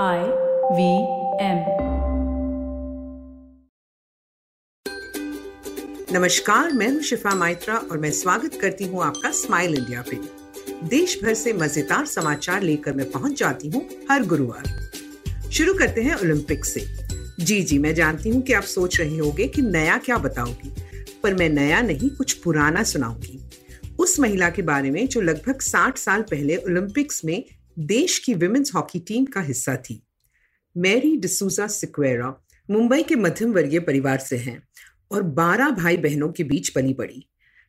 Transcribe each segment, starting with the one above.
I V M. नमस्कार, मैं हूँ शिफा माइत्रा और मैं स्वागत करती हूँ आपका स्माइल इंडिया पे। देश भर से मज़ेदार समाचार लेकर मैं पहुँच जाती हूँ हर गुरुवार। शुरू करते हैं ओलंपिक से। जी जी, मैं जानती हूँ कि आप सोच रहे होंगे कि नया क्या बताओगी, पर मैं नया नहीं, कुछ पुराना सुनाऊँगी। उस महिला के बारे में जो लगभग 60 साल पहले ओलंपिक्स में देश की विमेंस हॉकी टीम का हिस्सा थी। मैरी डिसूजा सिक्वेरा मुंबई के मध्यम वर्गीय परिवार से हैं और 12 भाई बहनों के बीच बनी पड़ी।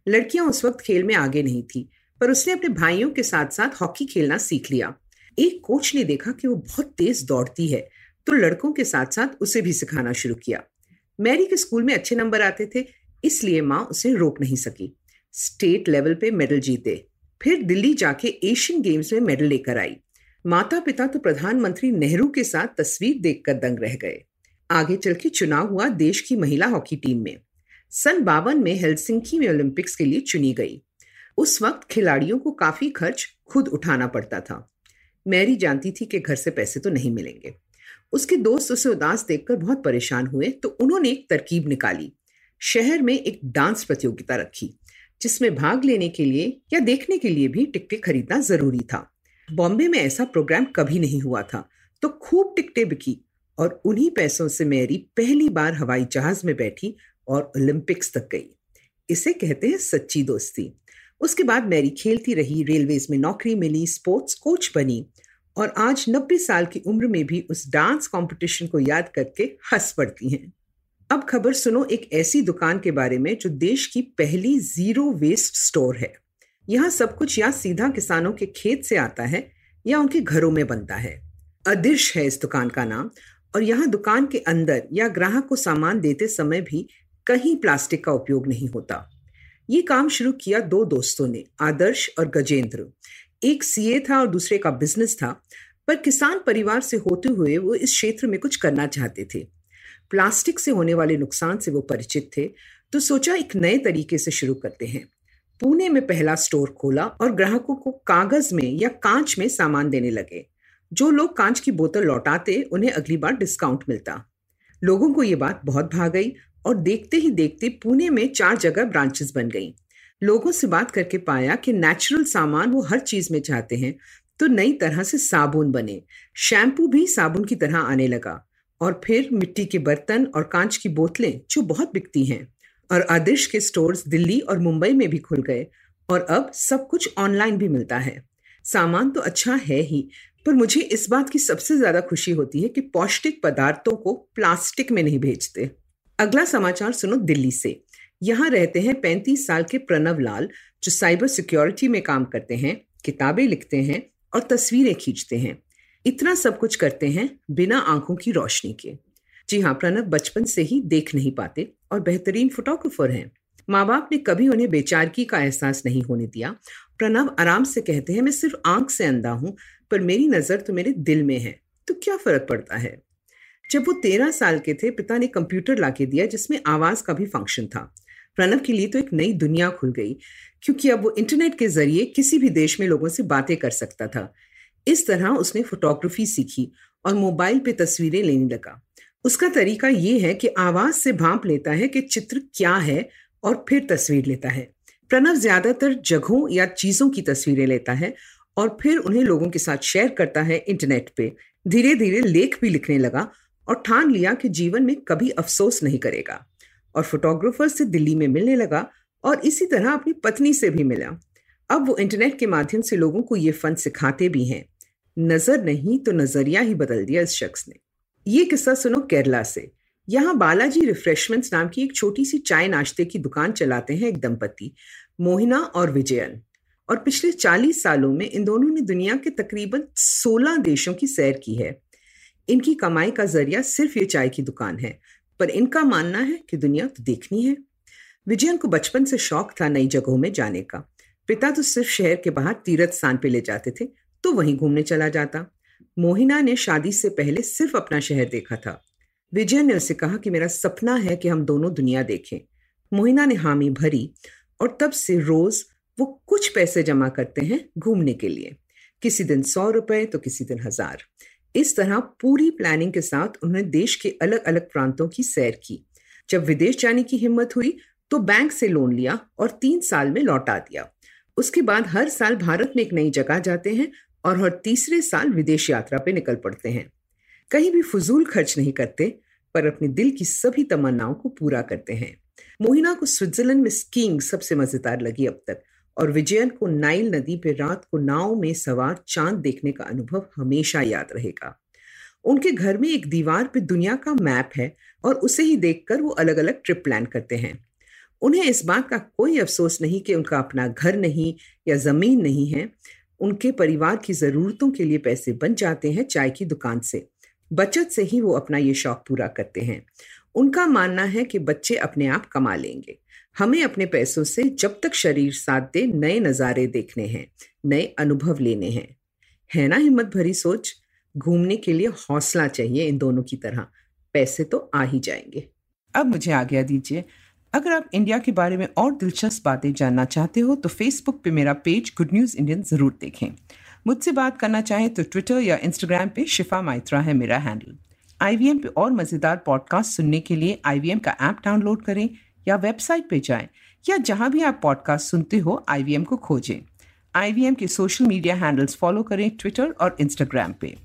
लड़कियाँ उस वक्त खेल में आगे नहीं थी, पर उसने अपने भाइयों के साथ साथ हॉकी खेलना सीख लिया। एक कोच ने देखा कि वो बहुत तेज दौड़ती है तो लड़कों के साथ साथ उसे भी सिखाना शुरू किया। मैरी के स्कूल में अच्छे नंबर आते थे, इसलिए माँ उसे रोक नहीं सकी। स्टेट लेवल पे मेडल जीते। फिर दिल्ली जाके एशियन गेम्स में मेडल लेकर आई। माता पिता तो प्रधानमंत्री नेहरू के साथ तस्वीर देखकर दंग रह गए। आगे चल के चुनाव हुआ देश की महिला हॉकी टीम में। सन बावन में हेलसिंकी में ओलंपिक्स के लिए चुनी गई। उस वक्त खिलाड़ियों को काफ़ी खर्च खुद उठाना पड़ता था। मैरी जानती थी कि घर से पैसे तो नहीं मिलेंगे। उसके दोस्त उसे उदास देखकर बहुत परेशान हुए तो उन्होंने एक तरकीब निकाली। शहर में एक डांस प्रतियोगिता रखी। जिसमें भाग लेने के लिए या देखने के लिए भी टिकटें खरीदना ज़रूरी था। बॉम्बे में ऐसा प्रोग्राम कभी नहीं हुआ था तो खूब टिकटें बिकी और उन्हीं पैसों से मैरी पहली बार हवाई जहाज़ में बैठी और ओलंपिक्स तक गई। इसे कहते हैं सच्ची दोस्ती। उसके बाद मैरी खेलती रही, रेलवेज में नौकरी मिली, स्पोर्ट्स कोच बनी और आज नब्बे साल की उम्र में भी उस डांस कंपटीशन को याद करके हंस पड़ती हैं। अब खबर सुनो एक ऐसी दुकान के बारे में जो देश की पहली ज़ीरो वेस्ट स्टोर है। यहाँ सब कुछ या सीधा किसानों के खेत से आता है या उनके घरों में बनता है। अदिश है इस दुकान का नाम और यहाँ दुकान के अंदर या ग्राहक को सामान देते समय भी कहीं प्लास्टिक का उपयोग नहीं होता। ये काम शुरू किया दो दोस्तों ने, आदर्श और गजेंद्र। एक सीए था और दूसरे का बिज़नेस था, पर किसान परिवार से होते हुए वो इस क्षेत्र में कुछ करना चाहते थे। प्लास्टिक से होने वाले नुकसान से वो परिचित थे तो सोचा एक नए तरीके से शुरू करते हैं। पुणे में पहला स्टोर खोला और ग्राहकों को कागज़ में या कांच में सामान देने लगे। जो लोग कांच की बोतल लौटाते, उन्हें अगली बार डिस्काउंट मिलता। लोगों को ये बात बहुत भा गई और देखते ही देखते पुणे में चार जगह ब्रांचेस बन गई। लोगों से बात करके पाया कि नेचुरल सामान वो हर चीज़ में चाहते हैं तो नई तरह से साबुन बने। शैम्पू भी साबुन की तरह आने लगा। और फिर मिट्टी के बर्तन और कांच की बोतलें जो बहुत बिकती हैं। और आदर्श के स्टोर्स दिल्ली और मुंबई में भी खुल गए और अब सब कुछ ऑनलाइन भी मिलता है। सामान तो अच्छा है ही, पर मुझे इस बात की सबसे ज़्यादा खुशी होती है कि पौष्टिक पदार्थों को प्लास्टिक में नहीं भेजते। अगला समाचार सुनो दिल्ली से। यहाँ रहते हैं पैंतीस साल के प्रणव लाल, जो साइबर सिक्योरिटी में काम करते हैं, किताबें लिखते हैं और तस्वीरें खींचते हैं। इतना सब कुछ करते हैं बिना आँखों की रोशनी के। जी हाँ प्रणब बचपन से ही देख नहीं पाते और बेहतरीन फोटोग्राफर हैं। माँ बाप ने कभी उन्हें बेचारगी का एहसास नहीं होने दिया। प्रणव आराम से कहते हैं, मैं सिर्फ़ आँख से अंधा हूँ, पर मेरी नज़र तो मेरे दिल में है। तो क्या फ़र्क पड़ता है? जब वो तेरह साल के थे, पिता ने कंप्यूटर लाके दिया जिसमें आवाज़ का भी फ़ंक्शन था। प्रणव के लिए तो एक नई दुनिया खुल गई, क्योंकि अब वो इंटरनेट के ज़रिए किसी भी देश में लोगों से बातें कर सकता था। इस तरह उसने फोटोग्राफी सीखी और मोबाइल पे तस्वीरें लेने लगा। उसका तरीका ये है कि आवाज़ से भांप लेता है कि चित्र क्या है और फिर तस्वीर लेता है। प्रणव ज़्यादातर जगहों या चीज़ों की तस्वीरें लेता है और फिर उन्हें लोगों के साथ शेयर करता है इंटरनेट पे। धीरे धीरे लेख भी लिखने लगा और ठान लिया कि जीवन में कभी अफसोस नहीं करेगा। और फोटोग्राफर से दिल्ली में मिलने लगा और इसी तरह अपनी पत्नी से भी मिला। अब वो इंटरनेट के माध्यम से लोगों को ये फन सिखाते भी हैं। नज़र नहीं तो नज़रिया ही बदल दिया इस शख्स ने। ये किस्सा सुनो केरला से। यहाँ बालाजी रिफ्रेशमेंट्स नाम की एक छोटी सी चाय नाश्ते की दुकान चलाते हैं एक दंपति मोहिना और विजयन। और पिछले 40 सालों में इन दोनों ने दुनिया के तकरीबन 16 देशों की सैर की है। इनकी कमाई का ज़रिया सिर्फ़ ये चाय की दुकान है, पर इनका मानना है कि दुनिया तो देखनी है। विजयन को बचपन से शौक था नई जगहों में जाने का। पिता तो सिर्फ़ शहर के बाहर तीर्थ स्थान पे ले जाते थे तो वहीं घूमने चला जाता। मोहिना ने शादी से पहले सिर्फ़ अपना शहर देखा था। विजय ने उसे कहा कि मेरा सपना है कि हम दोनों दुनिया देखें। मोहिना ने हामी भरी और तब से रोज वो कुछ पैसे जमा करते हैं घूमने के लिए। किसी दिन सौ रुपए तो किसी दिन हज़ार। इस तरह पूरी प्लानिंग के साथ उन्होंने देश के अलग अलग प्रांतों की सैर की। जब विदेश जाने की हिम्मत हुई तो बैंक से लोन लिया और तीन साल में लौटा दिया। उसके बाद हर साल भारत में एक नई जगह जाते हैं और हर तीसरे साल विदेश यात्रा पे निकल पड़ते हैं। कहीं भी फजूल खर्च नहीं करते, पर अपने दिल की सभी तमन्नाओं को पूरा करते हैं। मोहिना को स्विट्जरलैंड में स्कीइंग सबसे मज़ेदार लगी अब तक, और विजयन को नाइल नदी पर रात को नाव में सवार चाँद देखने का अनुभव हमेशा याद रहेगा। उनके घर में एक दीवार पे दुनिया का मैप है, और उसे ही देखकर वो अलग अलग ट्रिप प्लान करते हैं। उन्हें इस बात का कोई अफसोस नहीं कि उनका अपना घर नहीं या ज़मीन नहीं है उनके परिवार की जरूरतों के लिए पैसे बन जाते हैं चाय की दुकान से। बचत से ही वो अपना ये शौक पूरा करते हैं। उनका मानना है कि बच्चे अपने आप कमा लेंगे। हमें अपने पैसों से जब तक शरीर साथ दे, नए नज़ारे देखने हैं, नए अनुभव लेने हैं। है ना हिम्मत भरी सोच? घूमने के लिए हौसला चाहिए इन दोनों की तरह। पैसे तो आ ही जाएँगे। अब मुझे आज्ञा दीजिए अगर आप इंडिया के बारे में और दिलचस्प बातें जानना चाहते हो तो फेसबुक पे मेरा पेज गुड न्यूज़ इंडियन ज़रूर देखें। मुझसे बात करना चाहें तो ट्विटर या इंस्टाग्राम पे शिफा माइत्रा है मेरा हैंडल आई पे और मज़ेदार पॉडकास्ट सुनने के लिए आईवीएम का ऐप डाउनलोड करें या वेबसाइट पे जाएँ, या जहाँ भी आप पॉडकास्ट सुनते हो आईवीएम को खोजें। आई के सोशल मीडिया हैंडल्स फॉलो करें ट्विटर और इंस्टाग्राम पे।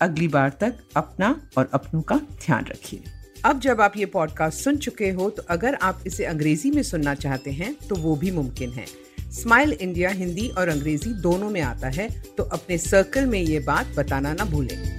अगली बार तक अपना और अपनों का ध्यान रखिए। अब जब आप ये पॉडकास्ट सुन चुके हो तो अगर आप इसे अंग्रेज़ी में सुनना चाहते हैं तो वो भी मुमकिन है। स्माइल इंडिया हिंदी और अंग्रेज़ी दोनों में आता है तो अपने सर्कल में ये बात बताना ना भूलें।